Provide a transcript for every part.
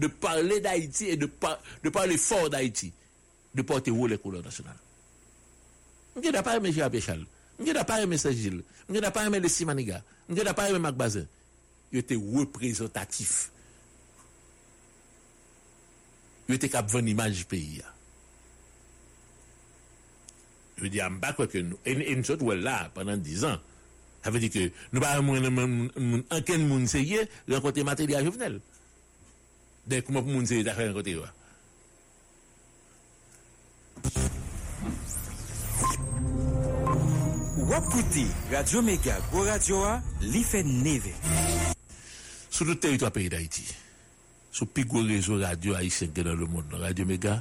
de parler d'Haïti et de, par- de parler fort d'Haïti, de porter haut les couleurs nationales. Je n'ai pas aimé Gérard Péchal. Je n'ai pas aimé Saint-Gilles. Je n'ai pas aimé les Simaniga. Je n'ai pas aimé Marc Bazin. Ils étaient représentatifs. Ils étaient de image du pays. Je veux dire, je ne que nous, et, nous sommes là pendant 10 ans. Ça veut dire que nous n'avons pas aucun monde sérieux rencontrer matériel Jovenel. de kouman pou moun se ta fè nan kote yo. Wap koute, Radio Mega Gwo Radio a, li fè neve. Sou nou teritwa peyi d'Haïti, sou pi gwo rezo radio a yisek gen nan le moun, Radio Mega,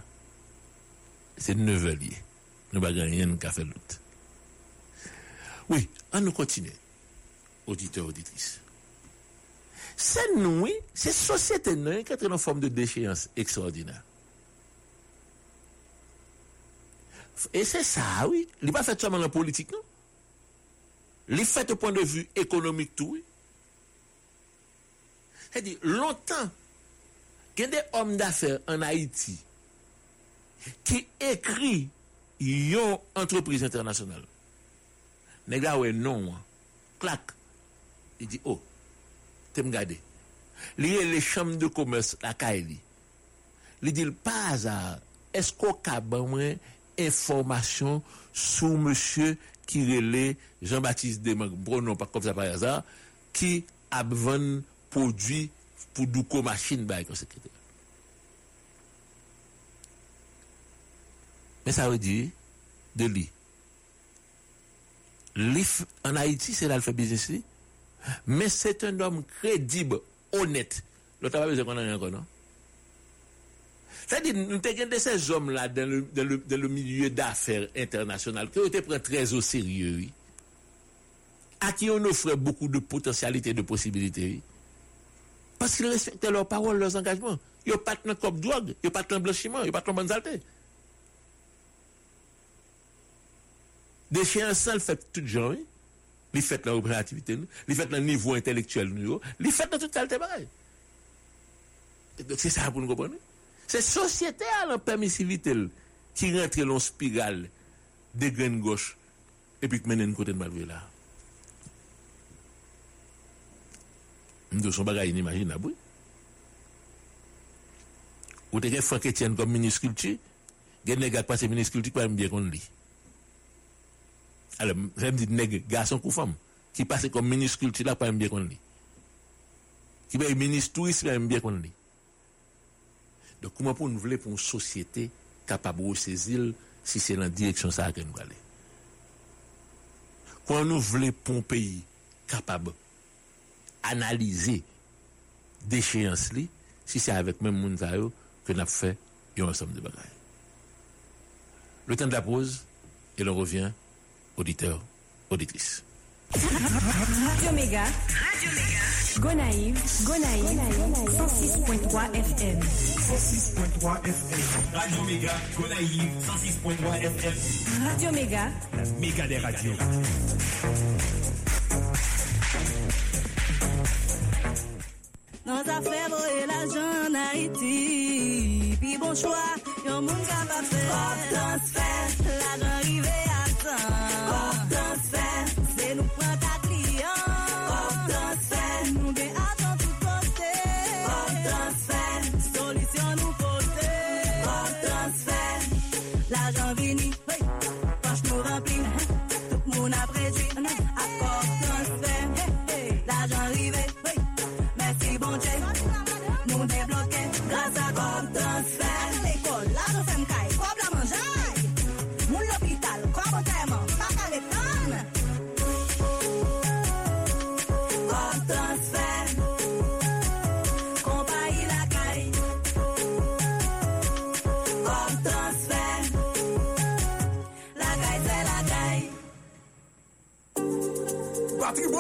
se neve li, nou bagan yen nou ka fè lout. Oui, an nou kontine, auditeur, auditrice. Se nou, se sosyete nou, ki atre nan form de defiyans ekstraordinar. E se sa, oui, li pa fète seman nan politik nou. Li fète point de vue ekonomik tou, oui. Se di, lontan, gen de om dafer an Haiti ki ekri yon entreprise internasyonal. Nega we non, klak. Li di, oh, te mgade. Li e le chanm de komers la ka e li. Li dil pa azar, esko ka ban mwen informasyon sou monsye ki rele Jean-Baptiste Demanque, bronon pa kom sa par azar, ki apvan prodwi pou douko machin bay kon sekretèr. Men sa wè di, de li. Li an Haiti, se la l fè biznis li, mais c'est un homme crédible, honnête. L'autre pas besoin qu'on en ait encore, non? C'est-à-dire, nous avons de ces hommes-là dans le, milieu d'affaires international qui ont été pris très au sérieux. À qui on offrait beaucoup de potentialités, de possibilités. Parce qu'ils respectaient leurs paroles, leurs engagements. Ils n'ont pas de cop drogue, ils n'ont pas de blanchiment, ils n'ont pas de bonne saleté. Déchéance, ça, le fait tout gens, oui. Ils fait la représentativité. Ils fait le niveau intellectuel. Ils fait dans toute qualité. Donc, c'est ça pour nous comprendre. C'est société à la permissivité qui rentre dans spirale de graines gauche et puis qui mène une côté de malveillance là. Nous sommes bagaille inimaginable. oui. Ou te Franck Etienne comme ministre culture, gen nèg qui passe ministre culture pas bien qu'on lit. Alors, j'aime dire nèg garçon ou femme qui passe comme ministre culture là pas bien qu'on lit. Qui est ministre tourisme pas bien qu'on lit. Donc, comment pour nous voulons pour une société capable de saisir si c'est dans la direction ça que nous allons? Comment nous voulons pour un pays capable d'analyser déchéance li, si c'est avec même yo que nous avons fait un ensemble de bagages. Le temps de la pause, et l'on revient, auditeurs, auditrices. Radio Méga. Radio Méga. Gonaïve. Gonaïve. 106.3 FM. 106.3 FM. Radio Méga, Gonaïve, 106.3 FM. Radio Méga. La méga des radios. Nan ta fè voye l'ajan en Haïti Pi bon chwa, yon moun kapap fè Pop transfer, l'ajan rive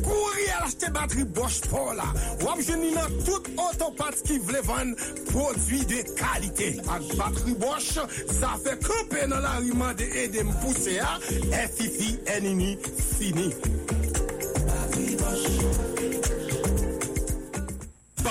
Kouri al achete bateri Bosch 3 la. Wap jeni nan tout otopat ki vle van prodwi de kalite. Ak bateri Bosch, sa fe kope nan la riman de edem pousse ya, efifi enini fini. Bateri Bosch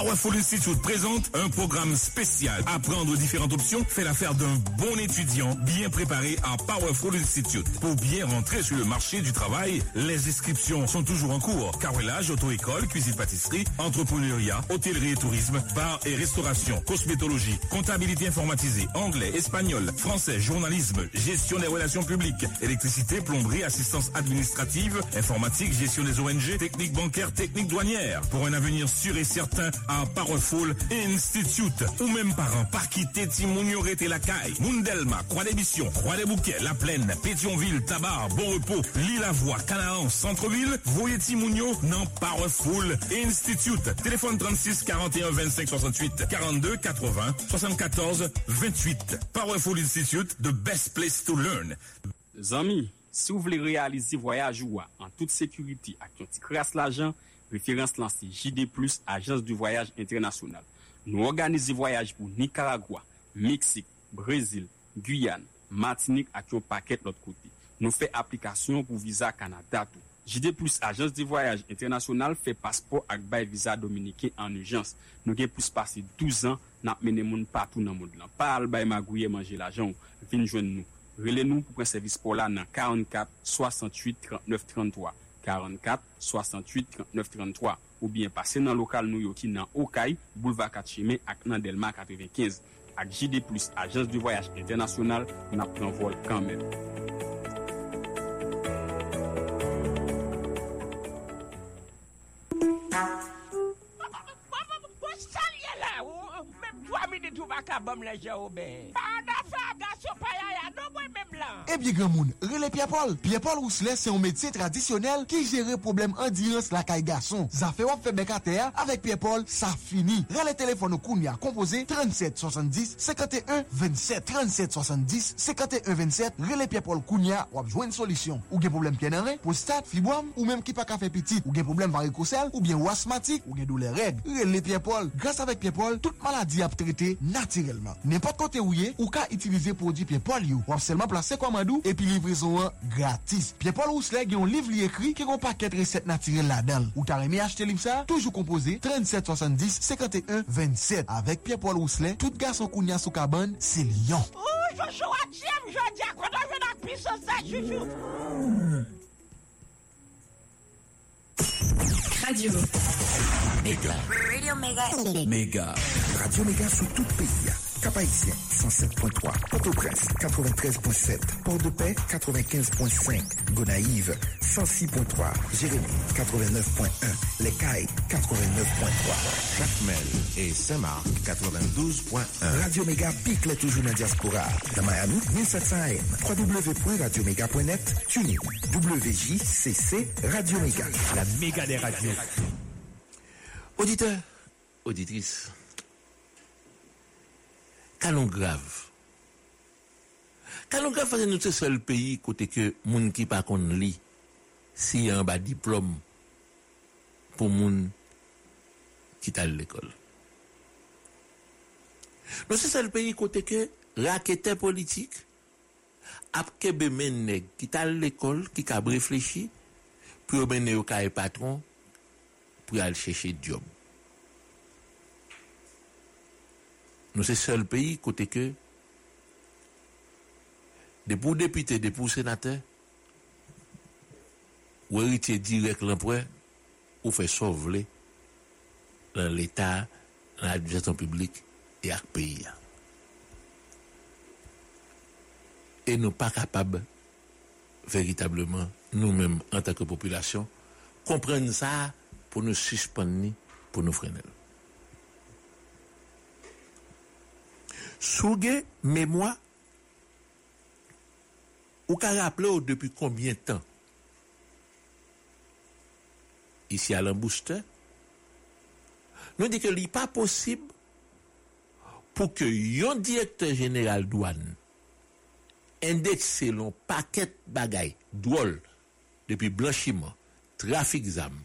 Powerful Institute présente un programme spécial. Apprendre différentes options fait l'affaire d'un bon étudiant bien préparé à Powerful Institute. Pour bien rentrer sur le marché du travail, les inscriptions sont toujours en cours. Carrelage, auto-école, cuisine-pâtisserie, entrepreneuriat, hôtellerie et tourisme, bar et restauration, cosmétologie, comptabilité informatisée, anglais, espagnol, français, journalisme, gestion des relations publiques, électricité, plomberie, assistance administrative, informatique, gestion des ONG, technique bancaire, technique douanière. Pour un avenir sûr et certain à Powerful Institute. Ou même par quitter Timounio et la caille. Mundelma, Croix des Missions, Croix des Bouquets, La Plaine, Pétionville, Tabar, Bon Repos, Lille-la-Voix, Canaan, Centre-Ville. Voyez Timounio dans Powerful Institute. Téléphone 36 41 25 68 42 80 74 28. Powerful Institute, the best place to learn. Zami, si vous voulez réaliser voyage ou en toute sécurité avec un petit crasse referans lan se JD+, Ajans du Voyage Internasyonal. Nou organize voyaj pou Nicaragua, Meksik, Brezil, Guyane, Martinique ak yo paket lot kote. Nou fe aplikasyon pou visa Kanada tou. JD+, Ajans du Voyage Internasyonal, fe paspor ak bay visa Dominiken an urjans. Nou gen pou se pase 12 an nan mene moun patou nan moun lan. Pa al bay magouye manje la jan ou vin jwen nou. Rele nou pou pren servis pou la nan 44 68 39 33. 44 68 39 33 ou bien pase nan lokal nou yo ki nan Okay, Boulevard 4 Chimè ak nan Delma 95. Ak JD Plus, Ajans de Voyage Internasyonal, nan pran vol kanmen. Nou mwen mèm lan. Ebyen gen moun, rele Pierre-Paul. Pierre-Paul Rousselet se yon medse tradisyonel ki jere problem andirans la kay gason. Zafè wap fe bekater, avek Pierre-Paul, sa fini. Rele telefon nou koun ya kompose 37 70 51 27. 37 70 51 27. Rele Pierre-Paul koun ya wap jwen solisyon. Ou gen problem pienere, prostat, fibwam, ou menm ki pa ka fe petit. Ou gen problem varikosel, ou bien ou asmatik, ou gen doule reg. Rele Pierre-Paul. Grâce avec Pierre-Paul, toute maladie a traité naturellement. naturelman. Nèmpot kote ou ye, ou ka itilize prodwi Piepol yo. Wap selman plase komadou epi livrezon an gratis. Piepol ou sleg yon liv li ekri ki kon paket reset naturel la dal. Ou ta reme achete liv sa, toujou kompose 3770 51 27. Avek Piepol ou sleg, tout gason kounya sou kaban, se liyon. Ou, jonsou adjem, jodi akwada ven ak piso sa jufou. Radio. Méga. Radio Mega. Méga. Radio Méga sur tout pays. Cap-Haïtien, 107.3. Port-au-Prince, 93.7. Port-de-Paix, 95.5. Gonaïve, 106.3. Jérémy, 89.1. Les Cailles, 89.3. Jacmel et Saint-Marc, 92.1. Radio Méga pique les toujours dans la diaspora. Dans Miami, 1700 AM. www.radioméga.net. TuneIn. WJCC Radio Méga. La méga des radios. Auditeur, auditrice, kalon grav. Kalon grav fase nou se sol peyi kote ke moun ki pa kon li si yon ba diplom pou moun ki tal l'ekol. Nou se sol peyi kote ke rakete politik ap kebe men neg ki tal l'ekol, ki kab reflechi, pou yo men yo ka e patron pou al chèche diob. Job. Nou se sol peyi kote ke de pou depite, de pou senate ou erite direk l'empre ou fe sovle lan l'Etat, lan l'administration publik e ak peyi ya. E nou pa kapab veritableman nou menm an tak populasyon kompren sa pou nou suspend ni, pou nou Souge, mémoire, ou rappelé ou depuis combien de temps? Ici à l'embouster, nous dit que n'est pas possible pour que yon directeur général douane indexe l'on paquet bagay drôle depuis blanchiment, trafic d'armes,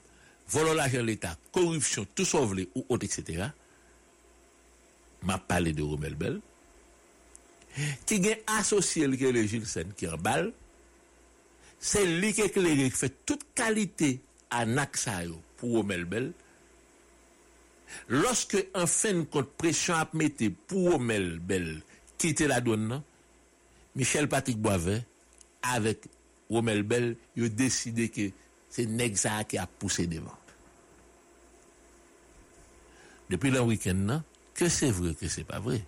volant l'argent de l'État, corruption, tout sauvé ou autre, etc. M'a parlé de Romel Bell, qui est associé avec le Gilles Sen qui en c'est lui qui éclairé, qui fait toute qualité à Naksayo pour Romel Bell. Lorsque, en fin de compte, pression a mis pour Romel Bell quitter la non, Michel Patrick Boisvert, avec Romel Bell, a décidé que c'est Nexa qui a poussé devant. Depuis le week-end, que c'est vrai, que c'est pas vrai.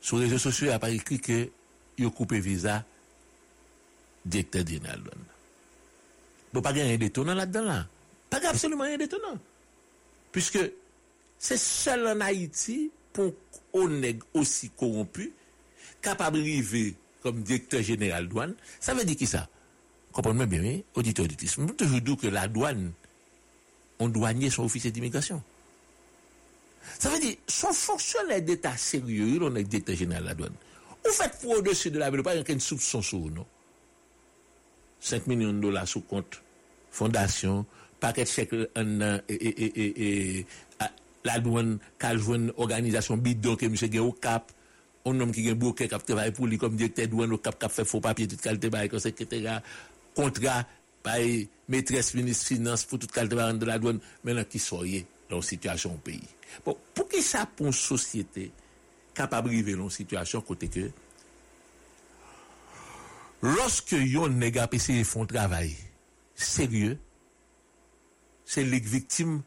Sur les réseaux sociaux, il n'y a pas écrit que il a coupé visa directeur général. Bon, pas rien d'étonnant là-dedans, là. Pas absolument rien d'étonnant. Puisque c'est seul en Haïti pour qu'on nègre aussi corrompu, capable d'arriver comme directeur général douane. Ça veut dire qui ça? Comprenez-moi bien, oui? auditeur, auditrice. Je toujours dis que la douane, on douanier son officier d'immigration. Ça veut dire, son fonctionnaire d'État sérieux, on est directeur général de la douane. Vous faites pour au-dessus de la ville, pas une soupçon sur nous, non? 5 millions de dollars sous compte, fondation, paquet de chèques et, la douane, qu'a une organisation bidon que monsieur au cap, un homme qui a bouquet, qui travaille pour lui comme directeur douane au cap, qui fait faux papier, toute qualité, etc. Contrat, par maîtresse ministre finance pour toute qualité de la douane, maintenant qui soyez dans la situation au pays? Pour qui ça pour une société capable de vivre une situation côté que lorsque yon nèg essayer font travail sérieux, c'est les victimes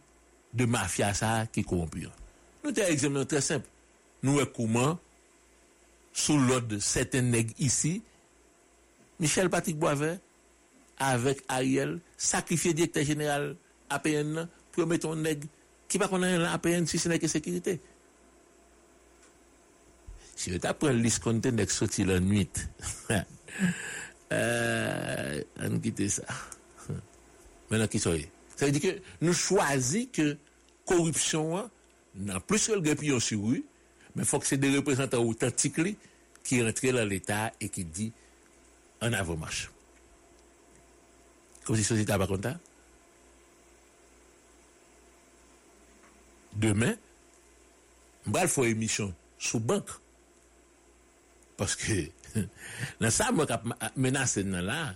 de mafia ça qui corrompu. Nous avons un exemple très simple. Nous comment sous l'ordre de certains nègres ici, Michel Patrick Boisvert avec Ariel sacrifié directeur général APN pour mettre un nègre qui va connaître l'APN si ce n'est que sécurité. Si vous liste compte nègre sorti la nuit, euh, on quitte ça. Maintenant, qui soyez. Ça veut dire que nous choisissons que corruption, non plus que le gapillon sur rue, mais il faut que c'est des représentants authentiques qui rentrent dans l'État et qui disent en avant-marche. Comme si la société n'a pas content. Demain, je faire une émission sous banque. Parce que, dans ça, moi, menacé dans là,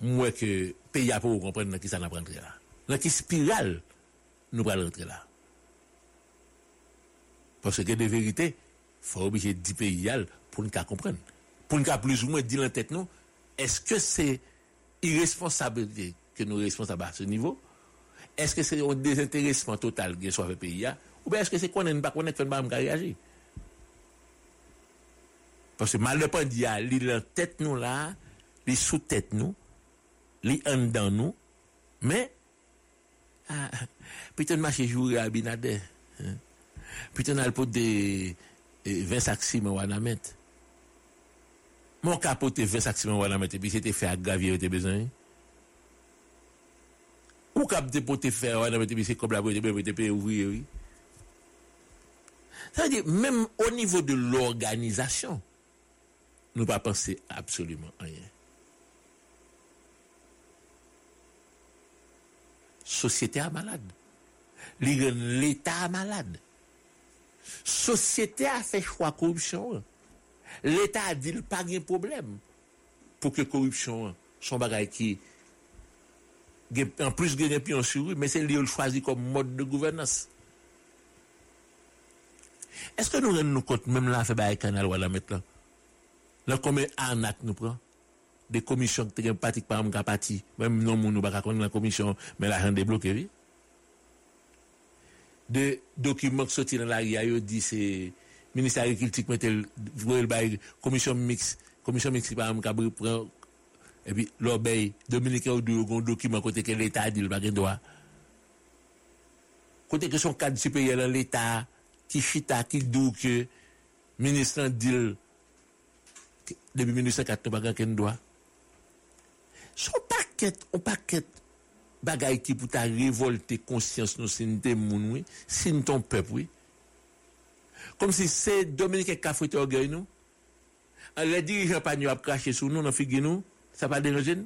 moi, que pays a pour comprendre qui ça n'a pas là. Dans qui spirale, nous allons rentrer là. Parce que de vérité, il faut obliger 10 pays pour nous comprendre. Pour nous plus ou moins dire en tête, est-ce que c'est irresponsabilité que nous responsables à ce niveau? eske se yon desinteresman total gen sou avè peyi ya, ou be eske se konen pa konen kwen ba mga reage. Pwese malepan di ya, li lan tèt nou la, li sou tèt nou, li an dan nou, men, ah, piten mache jouri a binade, piten alpot de eh, 20 saksim wana met. Mon kapote 20 saksim wana met, epi se te fe agravye te bezan yon. Ou cap de pote faire wanamet, et puis c'est comme la puis ouvrier, oui. Ça veut dire, même au niveau de l'organisation, nous pas penser absolument rien. Société a malade. L'État a malade. Société a fait choix corruption. L'État a dit pas de problème pour que corruption son bagage qui en plus de pion sur lui, mais c'est lui qui choisi comme mode de gouvernance. Est-ce que nous rendons compte, même là, fait un canal voilà maintenant? Là, combien arnaque nous prend? Des commissions qui sont pratiques par exemple, parti, même non, nous ne pas connaître la commission, mais l'argent débloqué, oui. De documents qui sortent dans la RIA, ils dit c'est ministère de l'agriculture qui met le commission mixte, commission mixte par exemple, epi l'obey, Dominika ou diyo goun dokiman kote ke l'Etat di l'bagen doa. Kote ke son kad sipeye lan l'Etat, ki chita, ki dou ke, ministran dil, debi 1904 bagan ken doa. Son paket, on paket, bagay ki pou ta revolte konsyans nou sinite moun wè, siniton pep wè. Kom si se Dominika kafwete ou gèy nou, an lè dirijan pa nyo ap kache sou nou nan figi nou, ça pas déranger.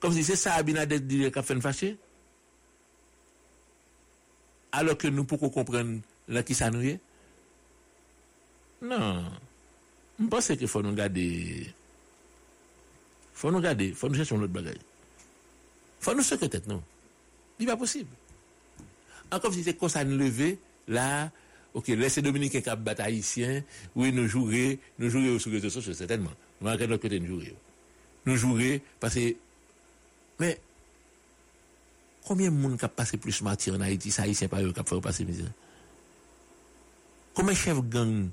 Comme si c'est ça Abinader dit qui a fait fâcher. Alors que nous pouvons comprendre là qui ça nous est. Non. Je pense qu'il faut nous garder. faut nous garder, faut nous chercher un autre bagage. faut nous secouer non. Il n'est pas possible. Encore si c'est comme ça là, ok, laissez Dominique qui battre haïtien, oui, nous jouer, nous jouer sur les réseaux sociaux, certainement. Nous de l'autre côté, nous jouer. Nous jouer, parce que, mais, combien de monde qui a passé plus martyr en Haïti, ça haïtien pas eux qui a fait passer misère? Combien de chefs gang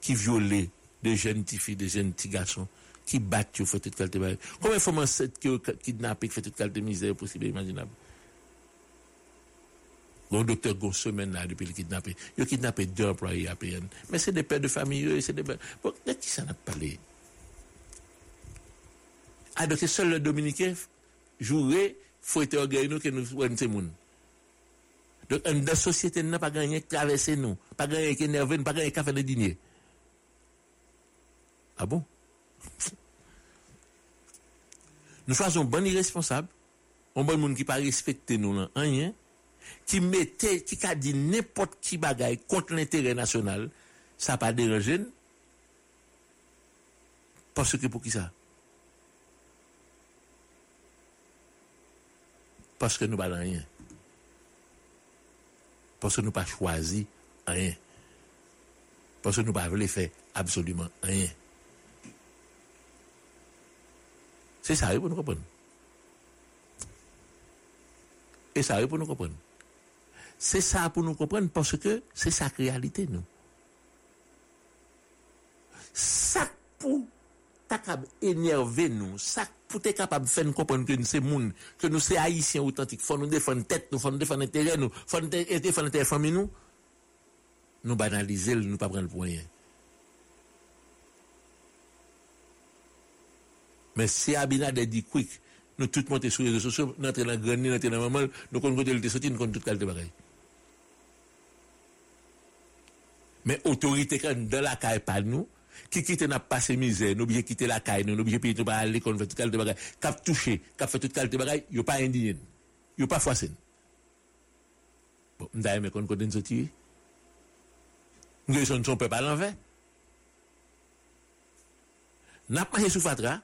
qui violent des jeunes petites filles, des jeunes petits garçons, qui battent, qui font toute qualité de Combien de femmes qui kidnappent, qui font toute qualité de misère possible et imaginable? Bon docteur gon semaine depuis le kidnappé. Il a kidnappé deux employés à PN. Mais c'est des pères de famille, c'est des pères. Bon, de qui ça n'a parlé? C'est seul le Dominicain jouer, faut être orgueilleux nous que nous soyons ces moun. Donc, dans la société, n'a pas gagné traverser nous, pas gagné qui énervé, pas gagné faire de dîner. Ah bon? Nous faisons bon irresponsable, un bon monde qui pas respecter nous qui mettait, qui a dit n'importe qui bagaille contre l'intérêt national, ça pas dérangé. Parce que pour qui ça? Parce que nous pas rien. Parce que nous pas choisi rien. Parce que nous pas voulu faire absolument rien. C'est ça pour nous comprendre. Et ça pour nous comprendre. C'est ça pour nous comprendre parce que c'est sa réalité, nous. Ça pour capable énerver nous, ça pour être capable de faire comprendre que nous sommes moun, que nous sommes haïtiens authentiques, faut nous défendre tête, nous faut nous défendre intérêt, nous faut nous défendre intérêt famille nous. Nous banaliser, nous pas prendre le point. Mais si Abinader dit quick, nous tout monter sur les réseaux sociaux, nous entrons dans la grande, nous entrons dans la maman, nous connaissons le sorti, nous connaissons toute qualité bagaille. Mais autorité quand dans la caille pas nous, ki kite na pase mizè, nou biye kite la kay, nou biye pite ba alè kon fè tout kalte bagay, kap touche, kap fè tout kalte bagay, yo pa indinyen, yo pa fwasen. Bon, mda yeme kon koden soti, mge son son pe palan vè. Nap mache sou fatra,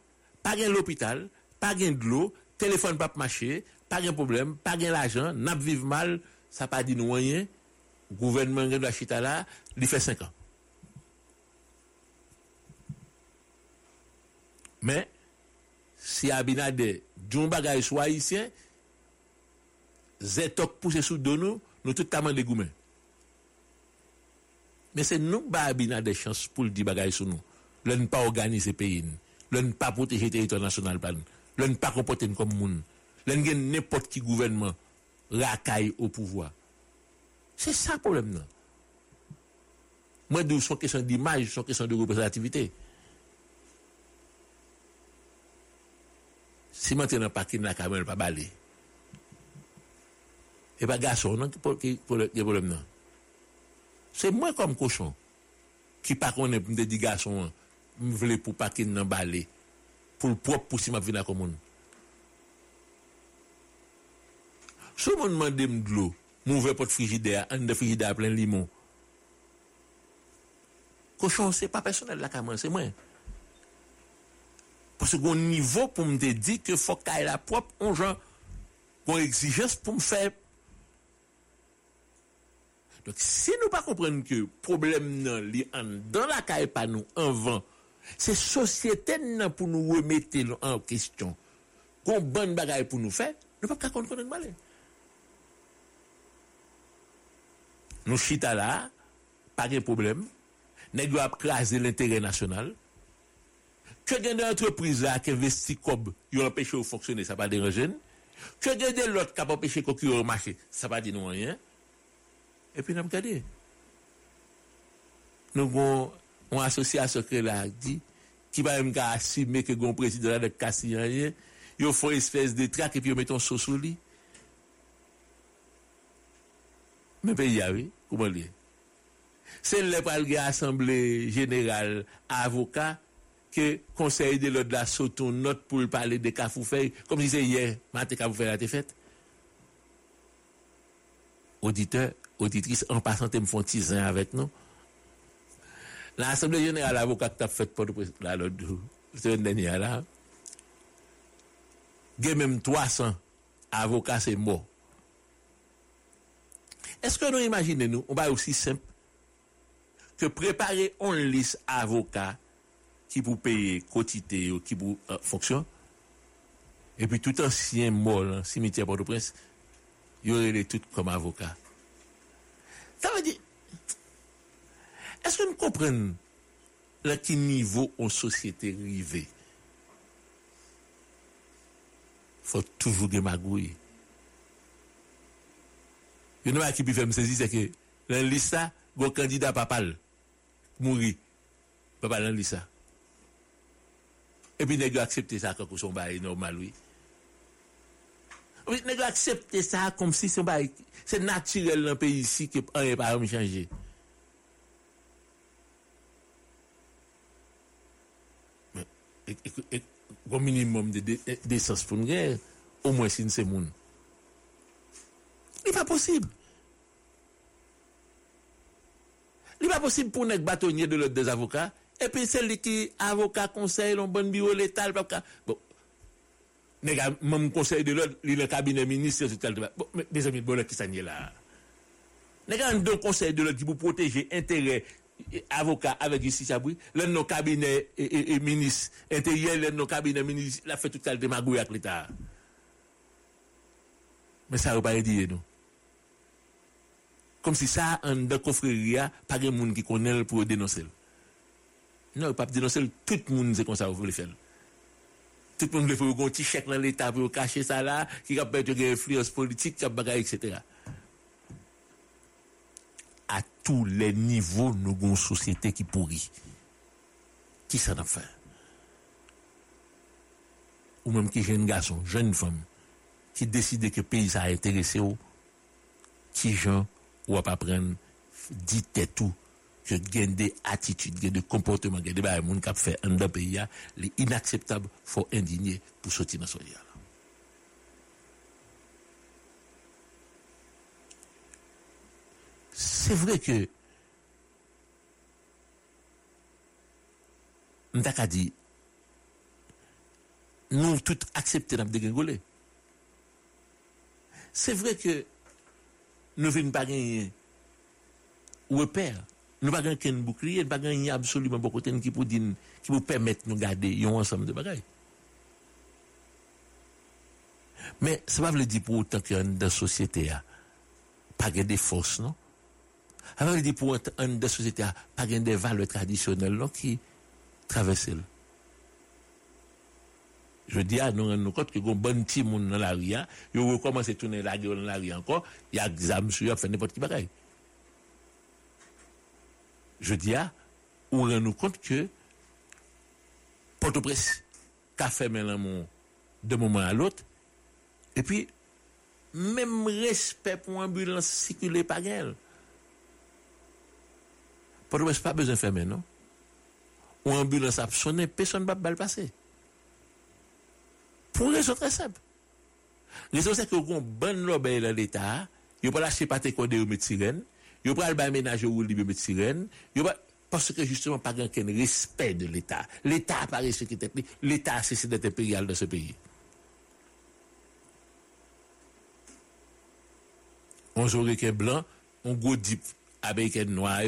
pa gen l'opital, pa gen d'lo, telefon pa p'mache, pa gen problem, pa gen l'ajan, nap vive mal, sa pa di nou wanyen, gouvernement gen d'achita la, li fè 5 an. Men, si Abinade djoun bagay sou Haitien, zè tok pousse sou donou, nou tout taman de goumen. Men se nou ba Abinade chans pou l di bagay sou nou. Lè n pa organize peyin. Lè n pa proteje teriton nasyonal pan. Lè n pa kompote n kom moun. Lè n gen nepot ki gouvenman rakay ou pouvoi. Se sa problem nan. Mwen dou son kesyon d'imaj, son kesyon de reprezentativite. si mwen te nan pati nan kamen l pa bale. E pa gason nan ki problem nan. Se mwen kom koshon, ki pa konen pou mde di gason an, mwen vle pou pati nan bale, pou l prop pou si mwen vina komoun. Sou mwen mande mdlo, mwen vwe pot frigidea, an de frigidea plen limon. Koshon se pa personel la kamen, se mwen. Pwese goun nivou pou mde di ke fok ka e la prop, on jan goun exijans pou m fè. Dok si nou pa komprenn ke problem nan li an dan la ka e pa nou anvan, se sosyete nan pou nou remete an kestyon, kon ban bagay pou nou fè, nou pa ka kontronnen malè. Nou chita la, pa gen problem, negyo ap krasi l'intere nasyonal, Ke gen de entreprise la ke vesti kob yon empeshe ou foksyone, sa pa derojen. Ke gen de lot kap empeshe koki ou remache, sa pa di nou anyen. Epi nan m kade. Nou gon, on asosye a sokre la di, ki ba m ka asime ke gon prezidera de kasi anyen, yo fon espèse de trak epi yo meton sosou li. Men pe yave, kouman li. Se le pal gen asemble general avoka, que conseil de l'ordre la saute une note pour parler de Cafoufeuille, comme si c'est hier, matin Cafoufeuille a été fait. Auditeur, auditrice, en passant, te me font 10 ans avec nous. L'Assemblée générale avocat qui a fait pour là, l'autre, semaine dernière, là, il y a même 300 avocats, c'est mort. Est-ce que nous imaginons, nous, on va aussi simple que préparer une liste avocat qui pour payer quotité qui pour euh, fonction, et puis tout ancien mort, le cimetière Port-au-Prince, il y aurait les tout comme avocat. Ça veut dire, est-ce que nous comprenons à quel niveau en société rivée? faut toujours démagouiller. Il y a qui peut me saisir, c'est que dans la liste, le candidat papal mourir. Papa dans. epi negyo aksepte sa kakou son baye normal wè. Negyo aksepte sa kom si son baye, se naturel nan peyi si ke an e paran mi chanje. Gon minimum de desans pou nge, ou mwen sin se moun. Li pa posib. Li pa posib pou nek batonye de lot des avokat, et puis celui qui avocat conseil, l'on bon bureau l'état, bon, même conseil de l'autre, le cabinet ministre, tout Bon, mes amis, bon, qui s'en est là? N'est un deux conseils de l'autre qui pour protéger intérêt avocat avec ici Chabri, l'un de nos cabinets et, ministre intérieur, l'un de nos cabinets ministres, il a fait tout ça le démagouille avec l'État. Mais ça ne veut pas dire nous. Comme si ça, en de confréria, pas de monde qui connaît pour dénoncer. Non, pas dénoncer, tout le monde sait comme ça, vous le faire. Tout le monde veut faire un petit chèque dans l'État pour cacher ça là, qui a perdu une influence politique, qui a bagay, etc à tous les niveaux, nous avons une société qui pourrit. Qui s'en a fait? Ou même qui jeune garçon, jeune femme, qui décide que le pays ça intéressé qui gens ou pas prendre, dit tout, que gagne des attitudes, des comportements, des choses qui fait un pays, les inacceptables, faut indigner pour sortir dans ce là c'est vrai que Ndaka dit nous tout accepter de dégringoler. C'est vrai que nous ne venons pas gagner repère. Nous ne pas qu'un bouclier, nous ne pas absolument beaucoup de qui pour dire, qui pour permettre de nous garder un ensemble de bagailles. Mais ça ne veut dire pour autant que dans la société, pas des forces, non? Alors, il dit pour une des sociétés, pas des valeurs traditionnelles qui traversent. Je dis à nous, nous compte que un bon petit monde dans la rue, il recommence à tourner la gueule dans la rue encore, il y a âmes sur fait n'importe qui bagaille. Je dis à, on nous compte que Port-au-Prince, qu'a fait maintenant de moment à l'autre, et puis, même respect pour l'ambulance circuler pas gueule. Pour pas besoin de fermer, non? Ou ambulance a sonné, personne ne va pas passer. Pour une raison très simple. La raison c'est que vous avez bonne lobby dans l'État, vous pas lâcher pas tes codes de mettre vous pas le ménager ou le mettre sirène, parce que justement pas aucun respect de l'État. L'État apparaît ce qui l'État c'est d'être impérial dans ce pays. On joue blanc, on go avec un noir,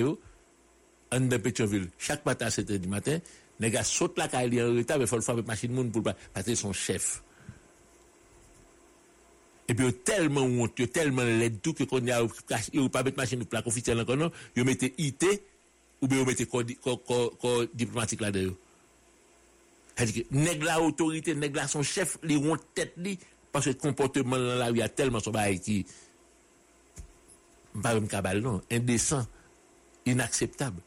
de Pétionville, chaque matin à 7 h du matin, les gars sautent la caille en retard, mais il faut le faire avec machine monde pour passer son chef. Et puis, tellement honteux, tellement laid tout que il n'y a pas de machine pour la officielle encore, non, ils mettent IT ou bien ils mettent corps diplomatique là-dedans. C'est-à-dire que, nèg la autorité, nèg la son chef, les ont tête li, parce que comportement dans la rue a tellement son bail qui, pas un cabal, non, indécent, inacceptable.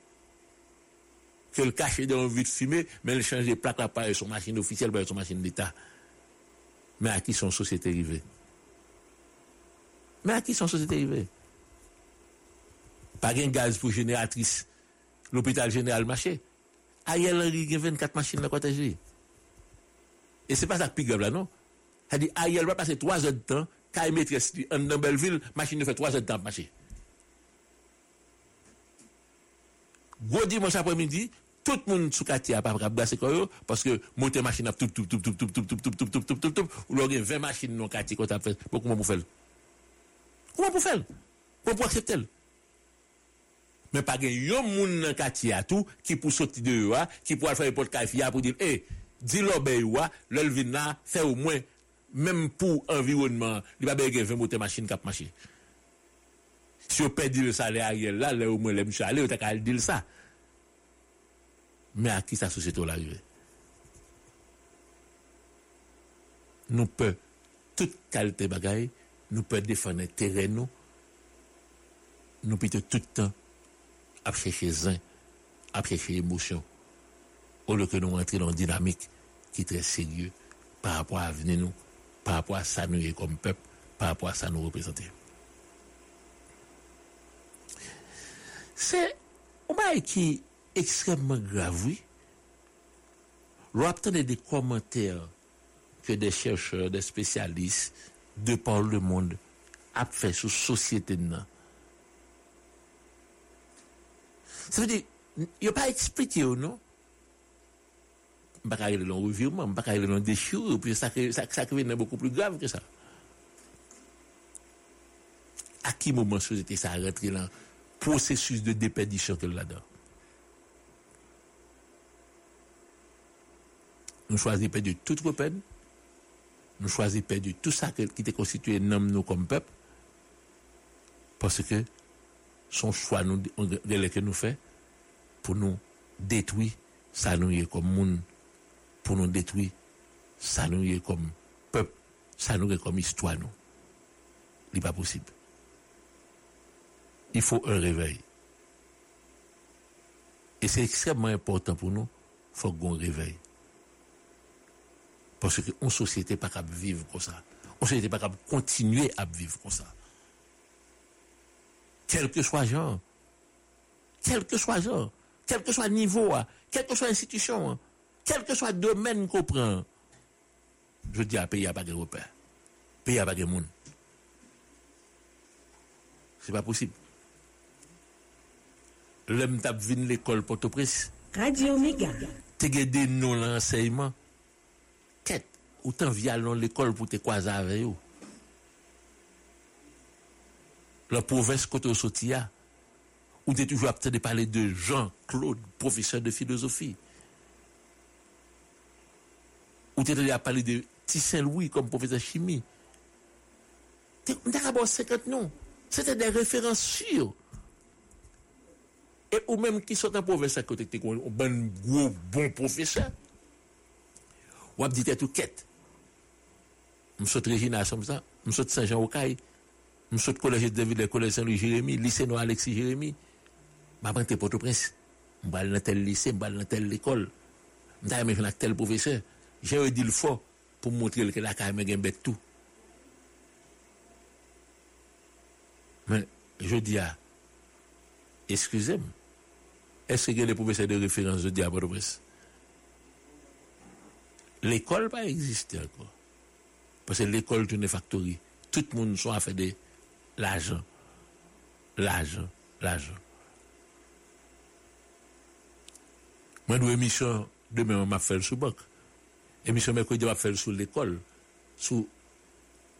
Que le cacher dans une vue de fumée, mais le changer de plaque là par son machine officielle, par son machine d'État. Mais à qui son société arrivée? Mais à qui son société arrivée? Pas de gaz pour génératrice. L'hôpital général marché. Ariel Henry, il y a 24 machines dans la Et c'est pas ça qui est grave là, non? C'est-à-dire, Ariel va passer 3 heures de temps, quand il maîtrise en dans Belleville, machine fait 3 heures de temps marcher. Gros dimanche après-midi, tout le monde sous quartier a pas brasser parce que monter machine a tout tout tout tout tout tout tout tout tout tout tout tout tout ou là 20 machines dans quartier qu'on a fait Ou wè pou fèl? Ou wè pou akseptèl? Men pa gen yon moun nan kati atou ki pou soti de yo a, ki pou al fè yon pot ka fia pou dil, e, eh, di lò be yo a, lòl vin na, fè ou mwen, menm pou environman, li ba be gen vè moutè machin kap machin. Si yo pe dil sa le a yel la, le ou mwen le mchou ale, yo tak al dil sa. Men a ki sa sosieto l'arive? Nou pe tout kalite bagay, nous peut défendre terrain nous nous peut tout le temps à chercher zin à chercher émotion au lieu que nous entrions dans une dynamique qui est très sérieux par rapport à venir nous par rapport à ça nous comme peuple par rapport à ça nous représenter c'est un bail qui est extrêmement grave, oui. L'on des commentaires que des chercheurs, des spécialistes de par le monde a fait sous société. Ça veut dire, il a pas expliqué ou non? Bakare l'on revirement, bakare l'on déchire, puis ça ça ça est beaucoup plus grave que ça. À qui moment société ça a rentré dans le processus de déperdition que là-dedans? Nous choisissons de toute peine nous choisissons perdre tout ça qui était constitué nous comme peuple. Parce que son choix nous, que nous fait pour nous détruire ça nous est comme monde, pour nous détruire ça nous est comme peuple, ça nous est comme histoire nous. N'est pas possible il faut un réveil. Et c'est extrêmement important pour nous, faut qu'on réveil. Parce qu'une société n'est pas capable de vivre comme ça. Une société pas capable de continuer à vivre comme ça. Quel que soit genre, quel que soit genre, quel que soit niveau, hein, quelle que soit institution, hein, quel que soit domaine qu'on prend, je dis à pays a pas de repère. Pays a pas de monde. C'est pas possible l'homme t'a venu l'école Port-au-Prince. Radio Méga. T'es gardé non l'enseignement. Quête, autant via l'école pour te croiser avec eux. La province côté Sotia, où tu toujours apte de parler de Jean-Claude, professeur de philosophie. Où tu as parlé de Tissin Louis comme professeur de chimie. Tu as d'abord 50 noms. C'était des références sûres. Et ou même qui sont en province à côté, un bon bon professeur, ou a dit tout quête. Je suis Régina ça, je suis Saint-Jean-Ocaille, je suis collège de ville, collège Saint-Louis Jérémy, lycée Noir Alexis Jérémy. Je suis Port-au-Prince. Je suis dans tel lycée, je suis dans telle école. Je suis dans tel professeur. J'ai dit le fort pour montrer que la carrière est bête tout. Mais je dis à, excusez-moi, est-ce que les professeurs de référence de diable L'école pas existé encore. Parce que l'école une factory. Tout le monde soit fait de l'argent. L'argent, l'argent. Moi, une émission, demain, on m'a fait sous banque. Émission mercredi, on m'a fait sur l'école. Sous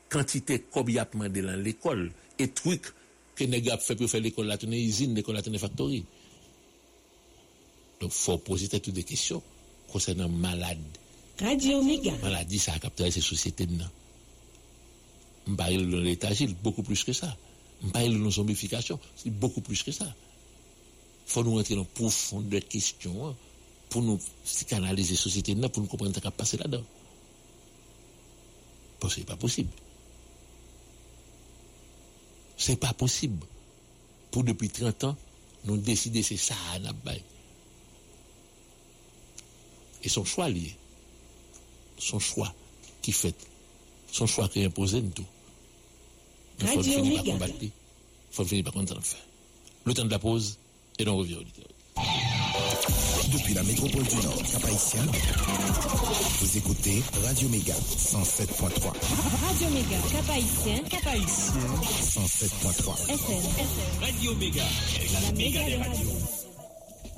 quantité comme y a demandé dans l'école. Et trucs que les gars fait pour faire l'école, là, une usine, l'école, là, une factory. Donc, il faut poser toutes des questions concernant malade. Radio Méga. Maladie, ça a capturé ces sociétés. On parle de l'état beaucoup plus que ça. On parle de nos zombification, c'est beaucoup plus que ça. Il faut nous rentrer dans profondeur de questions hein, pour nous canaliser la société, pour nous comprendre ce qui a passé là-dedans. Parce que ce n'est pas possible. Ce n'est pas possible. pour depuis 30 ans, nous décider c'est ça à. Et son choix lié. Son choix qui fait. Son choix qui est imposé nous tout. Il faut Radio finir par combattre. Il faut finir par contre le faire. Le temps de la pause et l'on revient au. Depuis la métropole du Nord, Cap-Haïtien, vous écoutez Radio Méga 107.3. Radio Méga, Cap Haïtien, Cap Haïtien, 107.3. FM, Radio Méga, la méga des radios.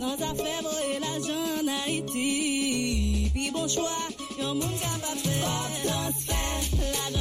Nan zafè bo e la jan na iti Pi bon chwa, yon moun ka pa fè. Pop transfer, la jan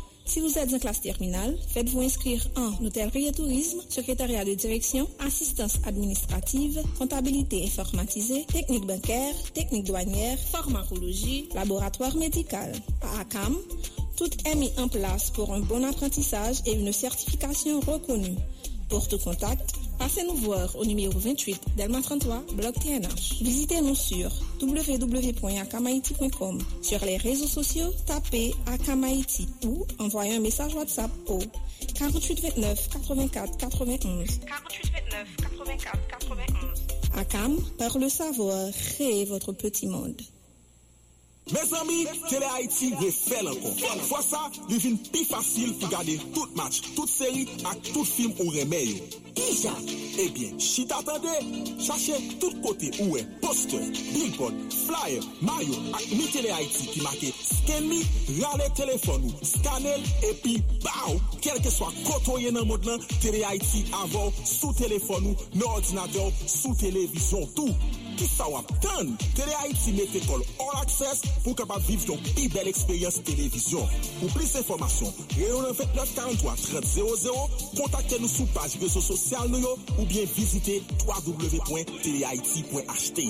si vous êtes en classe terminale, faites-vous inscrire en hôtellerie et tourisme, secrétariat de direction, assistance administrative, comptabilité informatisée, technique bancaire, technique douanière, pharmacologie, laboratoire médical. À ACAM, tout est mis en place pour un bon apprentissage et une certification reconnue. Pour tout contact, passez-nous voir au numéro 28 Delma 33, bloc TNH. Visitez-nous sur www.akamaiti.com. Sur les réseaux sociaux, tapez Akamaiti ou envoyez un message WhatsApp au 48 29 84 91. 48 29 84 91. Akam, par le savoir, créez votre petit monde. Me zami, Tele Haiti refel anko. Fwa sa, li vin pi fasil pou gade tout match, tout seri ak tout film ou remeyo. Ija, ebyen, eh chita tende, chache tout kote ouwe, poster, billboard, flyer, mayo ak mi Tele Haiti ki make skemi, rale telefon ou, skanel, epi, baou, kelke swa kotoye nan mod lan, Tele Haiti avou, sou telefon ou, nan ordinateur, sou televizyon tou. Ou attend? Télé Haïti met école all access pour capable vivre ton plus belle expérience télévision. Pour plus d'informations, réunion 29 43 30 00, contactez-nous sur page réseaux sociaux nous yo, ou bien visitez www.telehaiti.ht.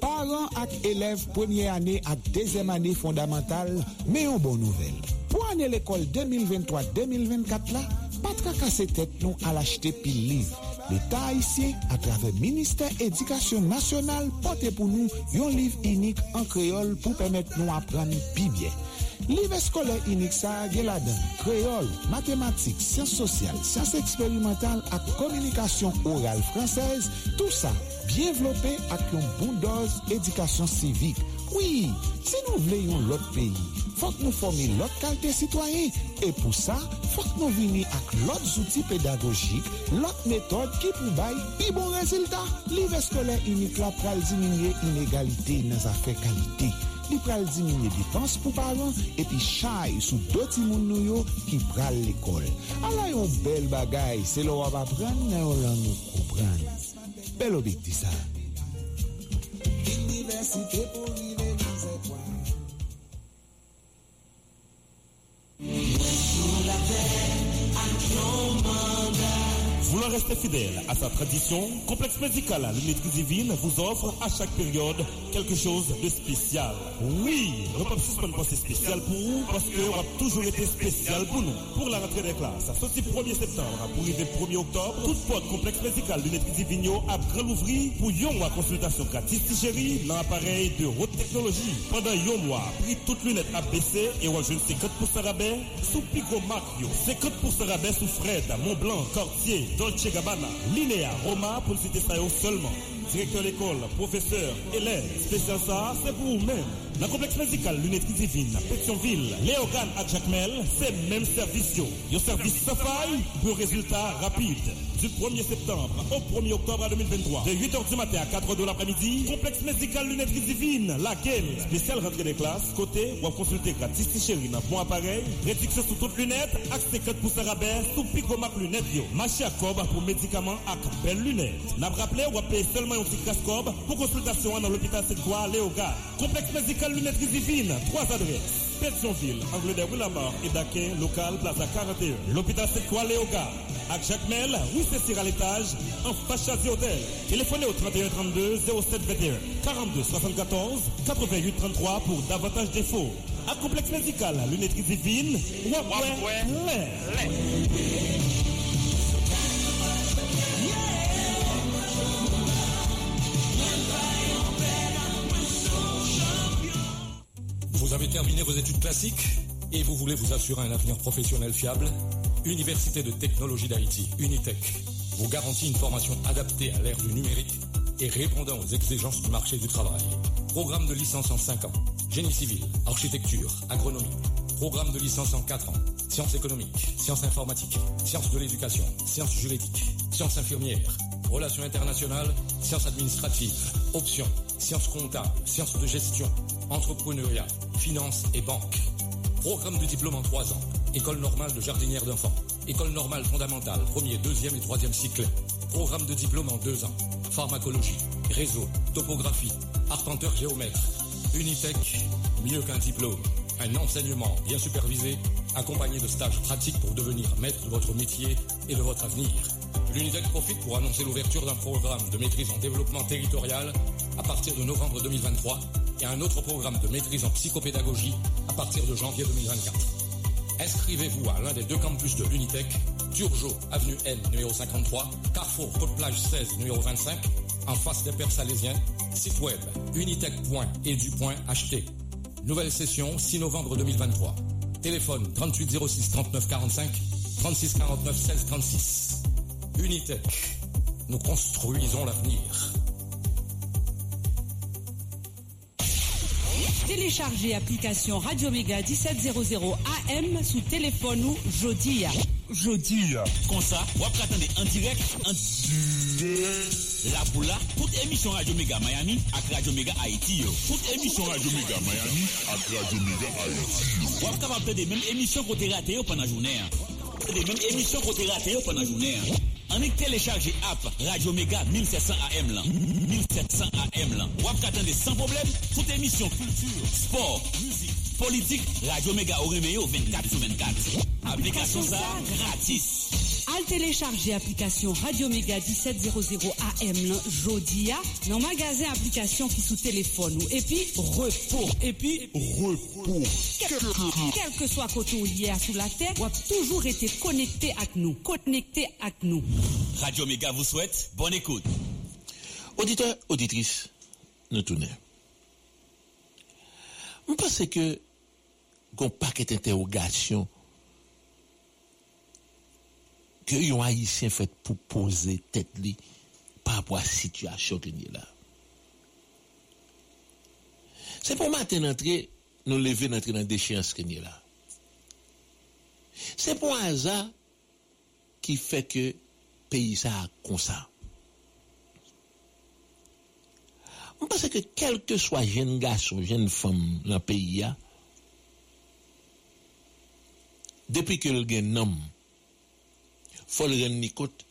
Paran ak elev premye ane ak dezem ane fondamental, me yon bon nouvel. Pou ane l'ekol 2023-2024 la, patra kase tet nou al achete pil liv. l'Etat haisyen a travè Ministèr Édikasyon Nasyonal pote pou nou yon liv inik an kreol pou pèmèt nou apran pi byen. Liv eskole inik sa gen la den kreol, matematik, siyans sosyal, siyans eksperimental ak komunikasyon oral fransèz, tout sa bien vlopè ak yon bon doz edikasyon sivik. Oui, si nou vle yon lot peyi, fok nou formi lot kalte sitwayen. E pou sa, fok nou vini ak lot zouti pedagogik, lot metode ki pou bay pi bon rezultat. Liv eskoler unik la pral diminye inegalite nan zafè kalite. Li pral diminye dipans pou paran, epi chay sou doti moun nou yo ki pral l'ekol. Ala yon bel bagay, se lo wap apren, nan yon lan nou koupran. Bel obik di sa. Universite pou li. Fidèle à sa tradition, Complexe Médical à Divine vous offre à chaque période quelque chose de spécial. Oui, ne pas suspendre pensée spéciale pour vous parce que on a toujours été spécial pour nous. Pour la rentrée des classes, à sorti 1er septembre pour arriver 1er octobre, toute porte Complexe Médical l'Unité Divine a grand ouvri pour yon mois consultation gratis chérie dans appareil de haute technologie. Pendant yon mois, prix toute lunette a baissé et on jeune 50% rabais sous Pico Mario, 50% rabais sous Fred, Montblanc, Cortier, Dolce Gabbana, Linéa, Roma pour citer seulement. directeur d'école, professeur, élève, spécial ça, c'est pour vous-même. Dans le complexe médical Lunetterie Divine, Pétionville, Léogane à Jacmel, c'est même service. Yo service Safari pour résultat rapide. Du 1er septembre au 1er octobre 2023, de 8h du matin à 4h de l'après-midi, complexe médical Lunetterie Divine, laquelle spéciale rentrée des classes, côté ou à consulter gratis chérie dans bon appareil, réduction sur toutes lunettes, accès 50% rabais, sous pico marque lunettes. Marché à cob pour médicaments à belle lunettes. N'a rappelé ou à payer seulement un petit casse cob pour consultation dans l'hôpital Cette-Croix, Léogane. Complexe médical Divine, trois adresses. Pétionville, Angle de Willamar et Daquin, local Plaza 41. L'hôpital Cette-Croix, Léogane. À Jacmel, oui c'est à l'étage, en Fachazi Hôtel. Téléphonez au 31 32 07 21 42 74 88 33 pour davantage d'infos. À complexe médical, lunetterie divine, ouais, avez terminé vos études classiques et vous voulez vous assurer un avenir professionnel fiable Université de technologie d'Haïti, Unitech, vous garantit une formation adaptée à l'ère du numérique et répondant aux exigences du marché du travail. Programme de licence en 5 ans, génie civil, architecture, agronomie. Programme de licence en 4 ans, sciences économiques, sciences informatiques, sciences de l'éducation, sciences juridiques, sciences infirmières, relations internationales, sciences administratives, options, sciences comptables, sciences de gestion, entrepreneuriat, finance et banque. Programme de diplôme en 3 ans, école normale de jardinière d'enfants, école normale fondamentale, premier, deuxième et troisième cycle. Programme de diplôme en 2 ans, pharmacologie, réseau, topographie, arpenteur géomètre, Unitech, mieux qu'un diplôme, un enseignement bien supervisé, accompagné de stages pratiques pour devenir maître de votre métier et de votre avenir. L'Unitech profite pour annoncer l'ouverture d'un programme de maîtrise en développement territorial à partir de novembre 2023 et un autre programme de maîtrise en psychopédagogie à partir de janvier 2024. Inscrivez-vous à l'un des deux campus de l'Unitech, Turgeot, avenue N, numéro 53, Carrefour, Côte-Plage 16, numéro 25, en face des Pères Salésiens, site web unitech.edu.ht. Nouvelle session 6 novembre 2023. Téléphone 3806 39 45 36 49 16 36. Unitech. Nous construisons l'avenir. Téléchargez application Radio Méga 1700 AM sous téléphone ou Jodia. Jodia. Comme ça, vous attendez en direct, en la boula, toute émission Radio Méga Miami avec Radio Méga Haïti. Toute émission Radio Méga Miami avec Radio Méga Haïti. Vous de même émission côté raté pendant la journée. Des mêmes émissions côté raté pendant la journée. On est téléchargé app Radio Méga 1700 AM là. 1700 AM là. Vous attendez sans problème toute émission culture, sport, musique, politique, Radio Méga au Réméo 24 sur 24. Application ça gratis. Al télécharger application Radio Méga 1700 AM là, Jodia dans magasin application qui sous téléphone ou et puis repos et puis repos. Quel, quel que soit côté ou hier sous la terre, vous avez toujours été connecté avec nous, connecté avec nous. Radio Méga vous souhaite bonne écoute. Auditeurs, auditrices, nous tournons. Je pense que qu'on paquet d'interrogations ke yon Haitien fèt pou pose tèt li pa apwa situasyon ke nye la. Se pou maten antre, nou leve antre nan desyans ke nye la. Se pou aza ki fè ke peyisa konsa. Mwen pase ke kelke swa jen gaso, jen fom nan peyi ya, depi ke l gen nom, faut le rendre compte,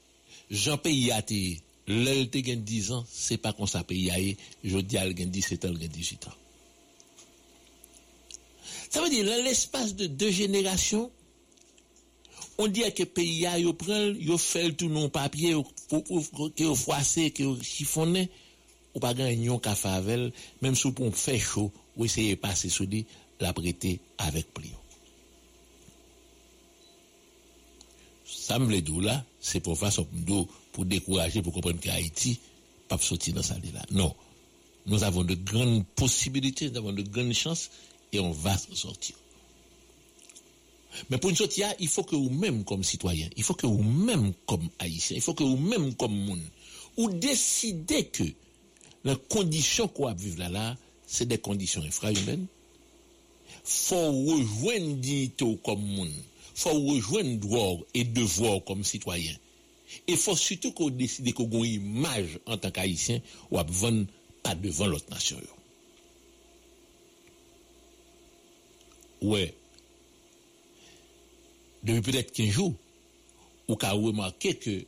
Jean pays a été, te gagne 10 ans, c'est pas comme ça pays a je dis al gagne 17 ans, gagne 18 ans. Ça veut dire, dans l'espace de deux générations, on dit que pays a, yo prend, yo fait tout non papier, que yo froissé, que yo chiffonné, ou pas gagner un café même si on fait chaud, ou essayer de passer sous la prêter avec pli. Ça me dit là, c'est pour façon pour décourager, pour comprendre qu'Haïti, pas sortir dans ça là. Non. Nous avons de grandes possibilités, nous avons de grandes chances, et on va sortir. Mais pour une sortir, il faut que vous-même comme citoyen, il faut que vous-même comme haïtien, il faut que vous-même comme monde, ou décidez que les conditions qu'on vivre là, là, c'est des conditions infrahumaines. Faut rejoindre dignité comme monde. Faut rejoindre droit et devoir comme citoyen. Et faut surtout qu'on décide qu'on ait une image en tant qu'haïtien ou à pas devant l'autre nation. Ouais. Depuis peut-être 15 jours, ou qu'a remarqué que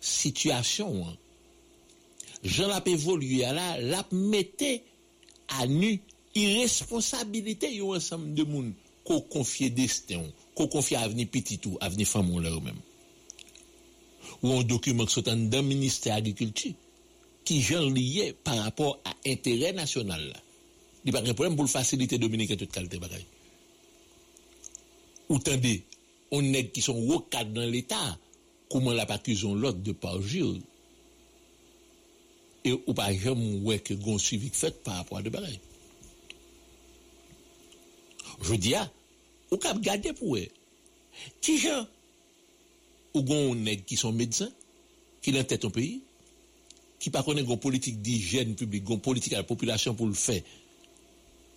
situation, hein, Jean l'a évolué à la, l'a mettait à nu irresponsabilité yon ensemble de monde qu'on confie destin, qu'on confie avenir petit tout, avenir femme là eux-même. Ou un document qui sont dans ministère de l'Agriculture qui j'en lié par rapport à intérêt national. Il n'y a pas de problème pour faciliter Dominique et toute qualité bagaille. Ou tendez, on est qui sont haut cadre dans l'État, comment la ont l'ordre de parjure? Et ou pas jamais ouais que gon suivi fait par rapport à de bagaille. Je dis ah, ou cap garder pour eux. Qui gens ou qui sont médecins qui l'en tête au pays qui pas connaît gon politique d'hygiène publique, gon politique à la population pour le faire.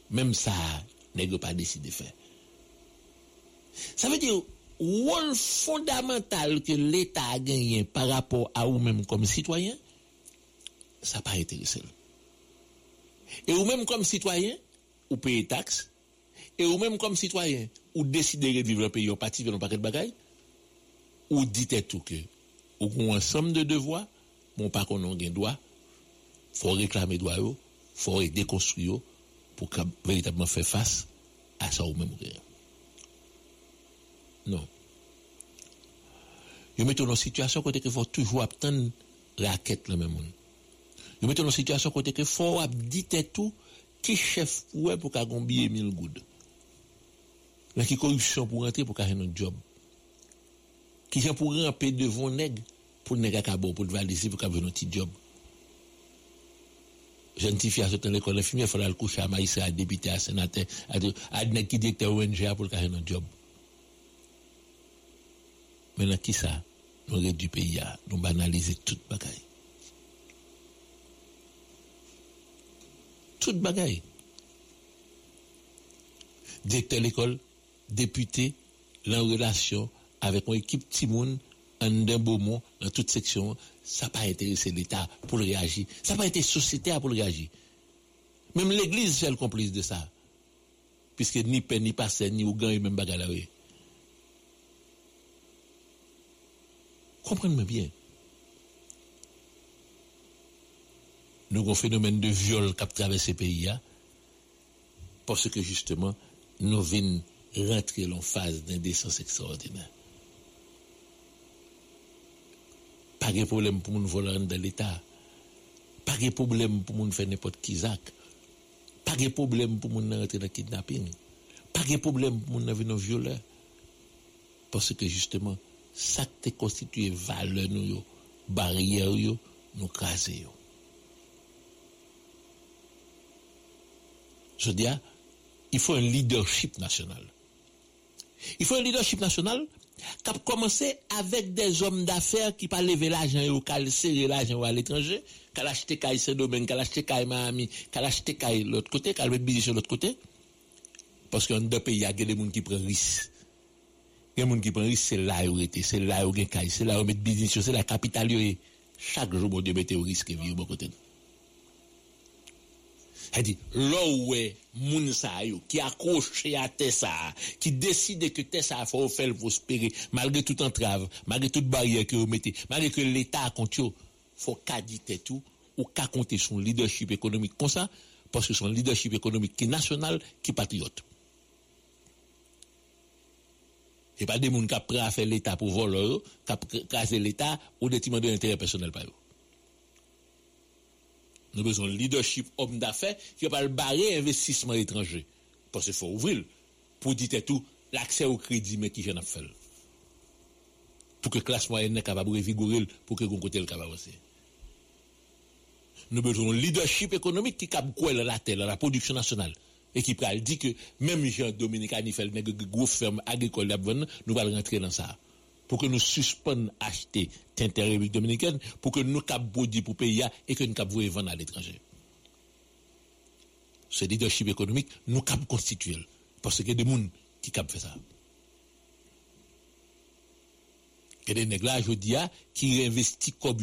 Même ça, nèg pas décidé de faire. Ça veut dire rôle fondamental que l'État a gagné par rapport à vous-même comme citoyen, ça n'a pas intéressé. Et vous-même comme citoyen, vous payez taxes, et vous-même comme citoyen, vous décidez de vivre le pays, vous parti dans un paquet de bagailles, ou dites tout que, avez un ensemble de devoirs, bon, pas qu'on a un droit, faut réclamer droit, faut déconstruire pour véritablement faire face à ça ou même. Non. Vous mettez dans une situation côté que faut toujours attendre raquette le même monde. Vous mettez dans une situation côté que faut dire tout qui chef pour pour qu'a billet 1000 goudes. Là qui corruption pour rentrer pour qu'a un job. Qui gens pour ramper devant nèg pour nèg à pour valider pour qu'a un petit job. Jeune fille à cette l'école infirmière, il faut le coucher à maïs, à député, à sénateur, à nèg qui directeur ONG pour qu'a un job. Maintenant, qui ça? Nous réduisons du pays, nous banaliser toute bagaille. Toute bagaille. Directeur de l'école, député, en relation avec une équipe Timoun, en d'un beau mot, dans toute section, ça n'a pas intéressé l'État pour réagir. Ça n'a pas été société pour réagir. Même l'Église, c'est le complice de ça. Puisque ni peine, ni pasteur, ni ougan, même bagarre. Comprenez-moi bien. Nous avons un phénomène de viol qui a traversé le pays, parce que justement, nous venons rentrer en phase d'indécence extraordinaire. Pas de problème pour nous voler dans l'État. Pas de problème pour nous faire n'importe qui zac. Pas de problème pour nous rentrer dans le kidnapping. Pas de problème pour nous venir violeur. Parce que justement, ça te constitue valeur nous barrière yo, nous craser. Je dis, il faut un leadership national. Il faut un leadership national qui a commencé avec des hommes d'affaires qui pas lever l'argent ou qui serrer l'argent à l'étranger, qui a acheté caille Saint-Domingue, qui a acheté caille Miami, qui a acheté l'autre côté, qui a mettre sur l'autre côté. Parce qu'en deux pays, il y a des gens qui prennent risque. Des gens qui prennent risque, c'est là où était, c'est là où il c'est là où mettre business, c'est la capitale. Chaque jour, bon Dieu, mettez au risque de vivre au côté. C'est-à-dire, là où est moun sa yo, qui accroché à Tessa, qui décide que Tessa faut faire prospérer, malgré toute entrave, malgré toute barrière que vous mettez, malgré que l'État compte faut qu'a dit tout, ou qu'a compter son leadership économique comme ça, parce que son leadership économique qui est national, qui est patriote. C'est pas des gens qui prêt à faire l'État pour voler, qui craser l'État ou des de l'intérêt personnel par eux. Nous avons besoin de leadership homme d'affaires qui va barrer investissement étranger. Parce qu'il faut ouvrir pour dire tout l'accès au crédit, mais qui vient à faire. Pour que la classe moyenne soit capable de pour que le côté le capable aussi. Nous avons besoin de leadership économique qui cap la terre, la production nationale. Et qui dire que même Jean Dominique Anifel, grosse ferme agricole, nous allons rentrer dans ça. Pour que nous suspendions acheter Tintin République Dominicaine, pour que nous cap pour pays et que nous cap vendre à l'étranger. Ce leadership économique, nous cap constituer. Parce qu'il y a des gens qui cap fait ça. Il y a des nègres là, je dis, qui réinvestissent comme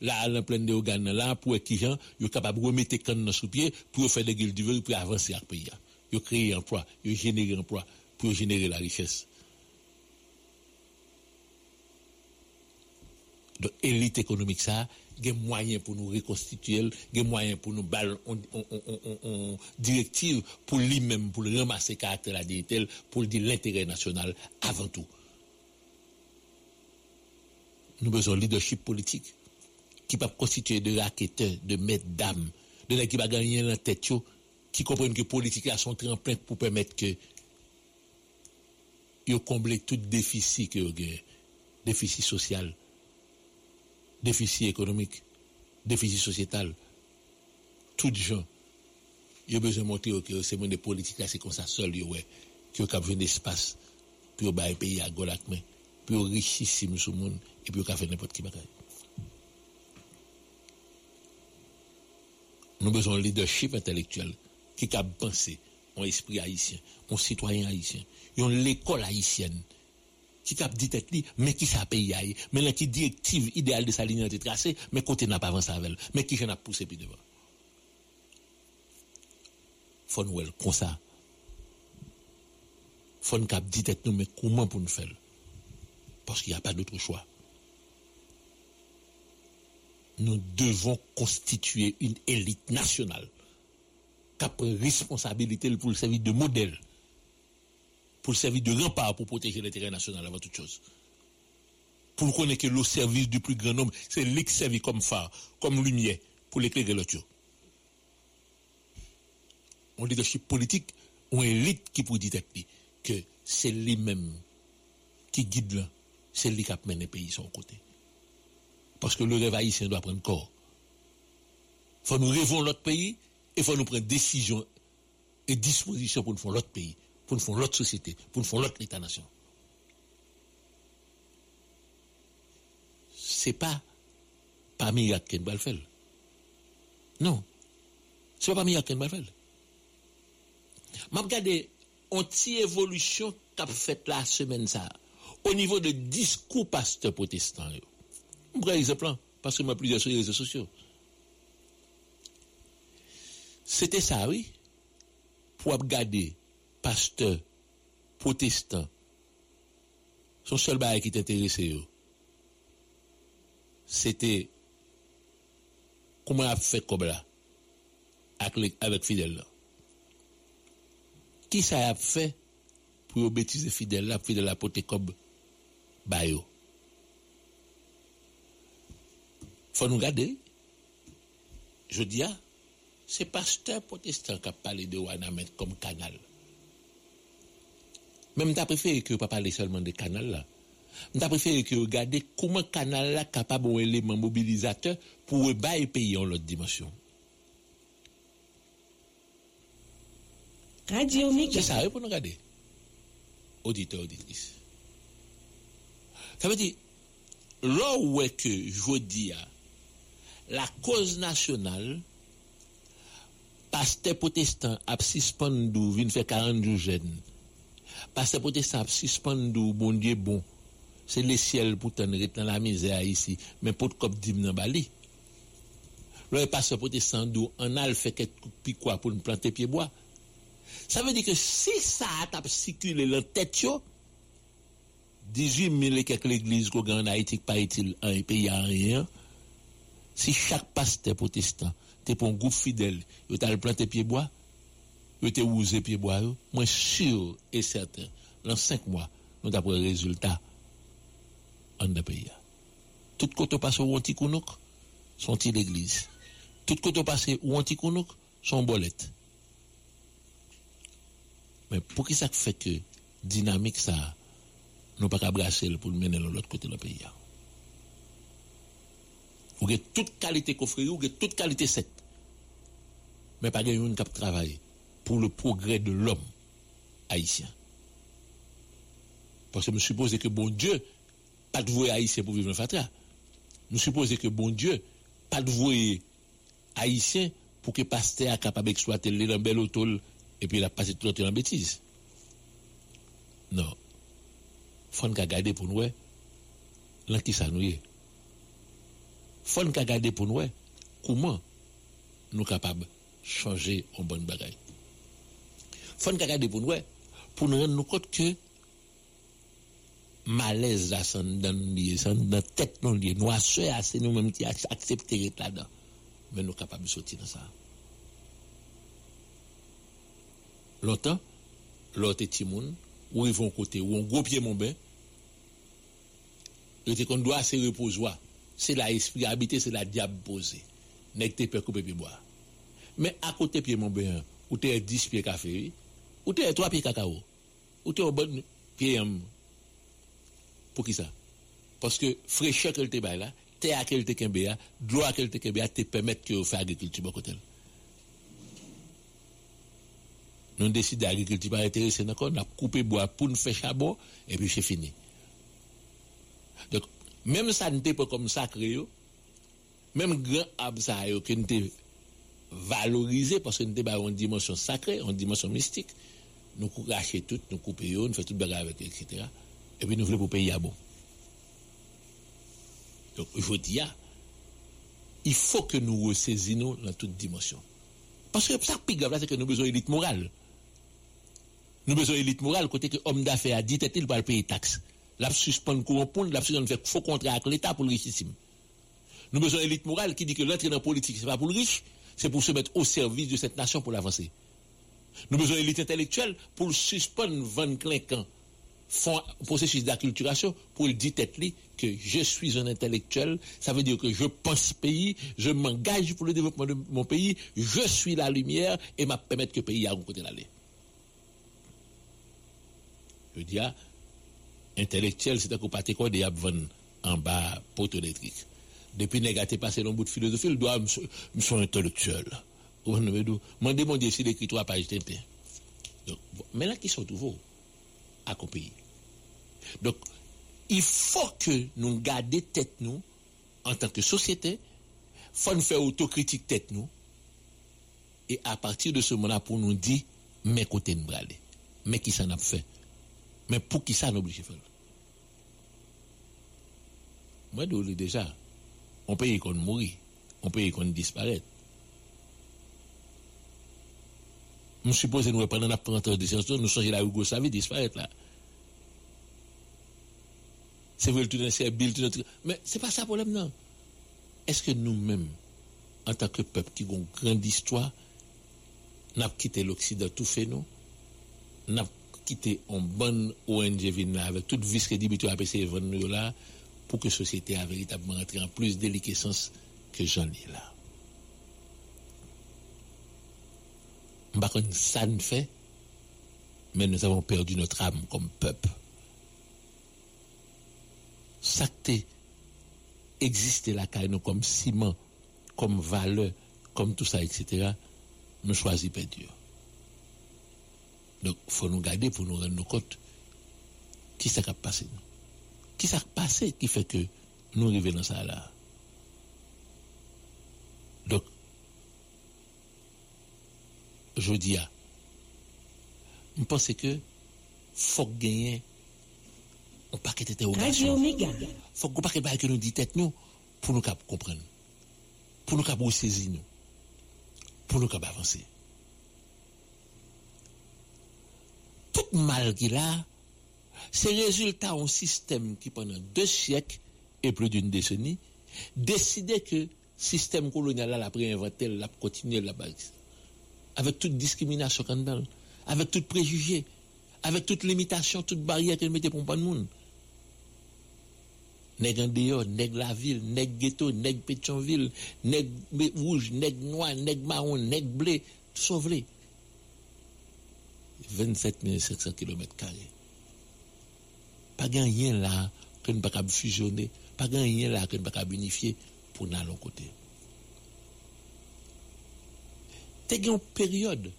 là, à la pleine de organes là, pour qu'ils gens, yo capable de remettre canne sous pied, pour faire des guildes du pour avancer le pays. Yo créer emploi, yo générer emploi, pour générer la richesse. De élite économique ça, il y a moyen pour nous reconstituer, il y a pour nous baller en directive pour lui-même, pour le ramasser caractère la dignité, pour dire l'intérêt national avant tout. Nous avons besoin de leadership politique qui peut constituer de raquetteurs, de maîtres d'âme, de gens qui va gagner la tête, qui comprennent que politique a son tremplin pour permettre que ils combler tout déficit que déficit social, déficit économique, déficit sociétal, tout gens, ils ont besoin de montrer que c'est des politiques c'est comme ça seul, qui ont besoin d'espace pour un pays à Golakme, pour richissime sur le monde, et puis faire n'importe qui bagaille. Nous avons besoin de leadership intellectuel qui a pensé en esprit haïtien, en citoyen haïtien, en l'école haïtienne, qui cap dit tête mais qui paye aille, mais là qui directive idéale de sa ligne de tracée, mais côté n'a pas avancé avec elle, mais qui j'en a poussé plus devant? Faut nous comme ça. Faut nous cap dit tête nous, mais comment pour nous faire? Parce qu'il n'y a pas d'autre choix. Nous devons constituer une élite nationale qui a responsabilité pour le servir de modèle pour servir de rempart pour protéger l'intérêt national avant toute chose. Pour connaître que le service du plus grand nombre, c'est qui comme phare, comme lumière, pour l'éclairer l'autre. Un leadership politique une élite qui peut dire que c'est lui-même qui guide là, c'est lui qui mène le pays son côté. Parce que le rêve haïtien doit prendre corps. Il faut nous rêver l'autre pays et il faut nous prendre décision et disposition pour nous faire l'autre pays pour nous faire l'autre société, pour nous faire l'autre État-nation. Ce n'est pas par miracle qu'on va le faire. Non. Ce n'est pas par miracle qu'on va le faire. Je regarde une petite évolution qu'a fait la semaine ça, au niveau de discours pasteur protestant. Prends exemple, hein, parce que moi plusieurs sur les réseaux sociaux. C'était ça, oui, pour regarder pasteur protestant, son seul bail qui t'intéressait, c'était comment a fait comme là, avec, fidèle là. Qui ça a fait pour bêtiser fidèle là, fidèle là, pour te comme bayo. Faut nous garder. Je dis, ah, c'est pasteur protestant qui a parlé de Wanamet comme canal. Même t'as préféré que pas parler seulement de canal là. T'as préféré que regarder comment canal là capable un élément mobilisateur pour bailler pays en l'autre dimension. Radio. C'est ça, pour nous regarder. Auditeur, auditrice. Ça veut dire, là où est que je dis, la cause nationale, pasteur protestant a suspendu, vient faire 40 jours jeunes. Pase pote sa ap suspendou bon diye bon. Se le siel pou ten retan la mize a isi. Men pot kop dim nan bali. Lò e pase pote sandou an al feket pi kwa pou nou plante piye boa. Sa ve di ke si sa atap sikile lan tet yo, 18 mille kek l'eglise ko gen an Haitik pa itil an e peyi an riyan, si chak pas te potestan, te pon goup fidel, yo tal plante piye boa, yo te sûr et certain dans cinq mois nous avons résultat en de pays. Tout côté passe au antikounouk sont ils l'église. Tout côté passe au antikounouk sont bolette. Mais pour qui ça fait que dynamique ça nous pas brasser pour mener de l'autre côté du pays vous avez toute qualité coffre vous avez toute qualité sec. Mais pas de une qui pour le progrès de l'homme haïtien. Parce que me suppose que bon Dieu pas de vouer haïtien pour vivre dans Fatra. Nous supposons que bon Dieu, pas de vouer haïtien pour que pasteur capable d'exploiter les dans bel autol et puis il a passé tout le temps en bêtise. Non. Faut nous garder pour nous, là qui ça nous. Faut nous garder pour nous, comment nous capables changer en bonne bagaille. Faut nous garder pour nous, pour nous rendre compte que malaise là, dans la tête, nous assurons, c'est nous-mêmes qui acceptons là-dedans. Mais nous sommes capables de sortir de ça. L'autre petit monde, où ils vont côté, où on gros pied mon bain, était qu'on doit se reposer. C'est l'esprit habité, c'est la diable posée. N'est que peur couper boire. Mais à côté pied mon bain, où tu 10 pieds café, Ou te e 3 piye kakao. Ou te ou bon piye yam. Pou ki sa? Paske frechek el te bay la, te akel te kembe ya, dlo akel te kembe ya, te pemet ki yo fe agrikulti bokotel. Nou deside agrikulti pa interese nan kon, nap koupe bo apoun fe chabo, epi se fini. Dok, menm sa nte pou kom sakre yo, menm gran ab sa yo ki nte valorisé parce que n'était pas en dimension sacrée, en dimension mystique. Nous racher tout, nous couper nous fait tout bagarre avec etc et puis nous voulons pour payer à bon. Donc, je dis, il faut que nous ressaisissions dans toute dimension. Parce que ça qui grave, c'est que nous avons besoin d'élite morale. Nous avons besoin d'élite morale, côté que l'homme d'affaires a dit, il va payer taxes. La suspendre corrompre, la suspendre faire faux contrat avec l'État pour le richissime. Nous avons besoin d'élite morale qui dit que l'entrée dans la politique, ce n'est pas pour le riche, c'est pour se mettre au service de cette nation pour l'avancer. Nous avons besoin d'élite intellectuelle pour suspendre Van Clinquant font processus d'acculturation pour le dire tête que je suis un intellectuel, ça veut dire que je pense pays, je m'engage pour le développement de mon pays, je suis la lumière et m'a permettre que le pays a un côté d'aller. Je dis, ah, intellectuel, c'est un coup des en bas poteau électrique. Depuis négatif passé dans bout de philosophie, il doit me sont intellectuel. Vous me demandez l'écrit trois pages Donc, mais là, qui sont toujours à pays. Donc, il faut que nous gardions tête nous, en tant que société, il faut nous faire autocritique tête nous, et à partir de ce moment-là, pour nous dire, mais côté nous aller, mais qui ça n'a fait, mais pour qui ça nous oblige faire? Moi, je déjà, on peut qu'on mourir, on peut qu'on disparaître. Nous supposons nous pendant la printemps de sciences, nous changer la Yougoslavie, disparaître là. C'est vrai, tout c'est Bill, tout Mais c'est pas ça le problème, non. Est-ce que nous-mêmes, en tant que peuple qui a une grande histoire, n'a quitté l'Occident tout fait nous, n'a quitté une bonne ONG avec toute dit à PC là, pour que la société a véritablement entré en plus déliquescence que j'en ai là. Par contre, ça ne fait, mais nous avons perdu notre âme comme peuple qui existait là nous comme ciment, comme valeur, comme tout ça, etc., nous choisissons Dieu. Donc, il faut nous garder pour nous rendre compte qui s'est passé. Qui s'est passé qui fait que nous arrivons dans ça là. Donc, je dis, je pense que faut gagner un paquet d'interrogations. Il faut qu'on paquet de que nous dit tête nous pour nous comprendre. Pour nous capable saisir nous. Pour nous capable avancer. Tout mal qu'il a, c'est résultat d'un système qui pendant deux siècles et plus d'une décennie décidait que système colonial la préinventé, la continué la base. Avec toute discrimination avec tout préjugé, avec toute limitation, toute barrière qu'elle mettait pour pas de monde nèg en dehors, nèg la ville, nèg ghetto, nèg Pétionville, nèg rouge, nèg noir, nèg marron, nèg blé, tout sauvé. 27 700 km Pas rien là que nous ne pas fusionner, pas rien là que nous ne pas unifier pour nous l'autre côté. T'es une période,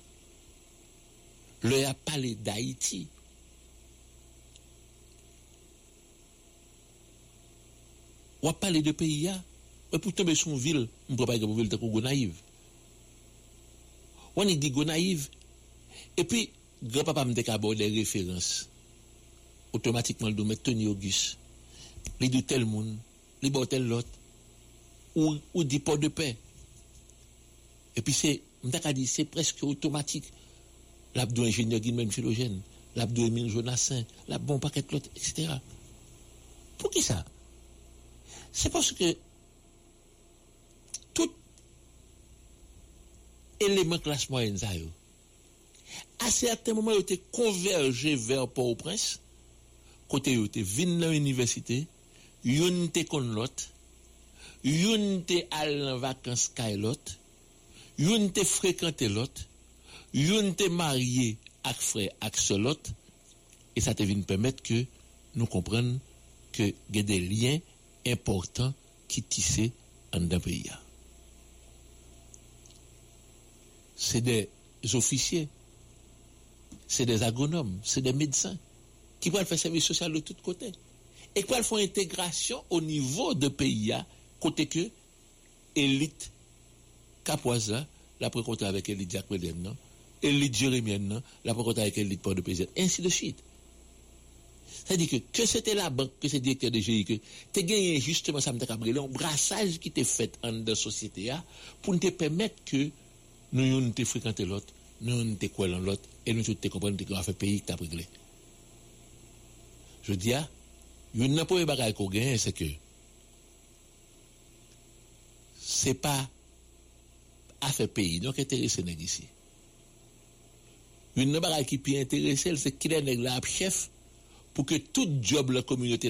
le a parlé d'Haïti, Ou a parlé de pays, ou pour tomber sur une ville, on peut pas dire ville de Gonaïve. On dit Gonaïve, et puis, grand-papa me qu'à des références. Automatiquement, le domaine Tony Auguste, les de tel monde, les bon tel l'autre, ou, ou dit port de paix. Et puis c'est, c'est presque automatique. L'abdou ingénieur Philogène, l'abdou Émile Jonassin, la bon paquet l'autre, etc. Pour qui ça? C'est parce que tout élément classe moyenne, à certains moments, ils étaient convergés vers Port-au-Prince, côté ils étaient venus dans l'université, ils étaient con l'autre, ils étaient allés en vacances kay l'autre, ils étaient fréquenté l'autre, ils étaient mariés avec frère avec l'autre, et ça te vient permettre que nous comprenions que y a des liens importants qui tissent en pays. C'est des officiers, c'est des agronomes, c'est des médecins qui peuvent faire service social de tous côtés et qui font intégration au niveau de pays, côté que élite Capoisa, la précompte avec élite Jacques Médène, élite Jérémienne, la précompte avec élite Port de Président, ainsi de suite. C'est-à-dire que, que c'était la banque, que c'est directeur de GIE, que tu as gagné justement, ça me t'a un brassage qui t'est fait en de société pour te permettre que nous nous fréquenter l'autre, nous nous quoi l'autre, et nous te comprendre que nous fait pays qui t'a réglé. Je dis, il n'y a pas de bagage qu'on gagne, c'est que c'est pas à faire pays, donc intéressé ici. Une bagage qui peut intéresser, c'est qu'il est un chef pour que tout job la communauté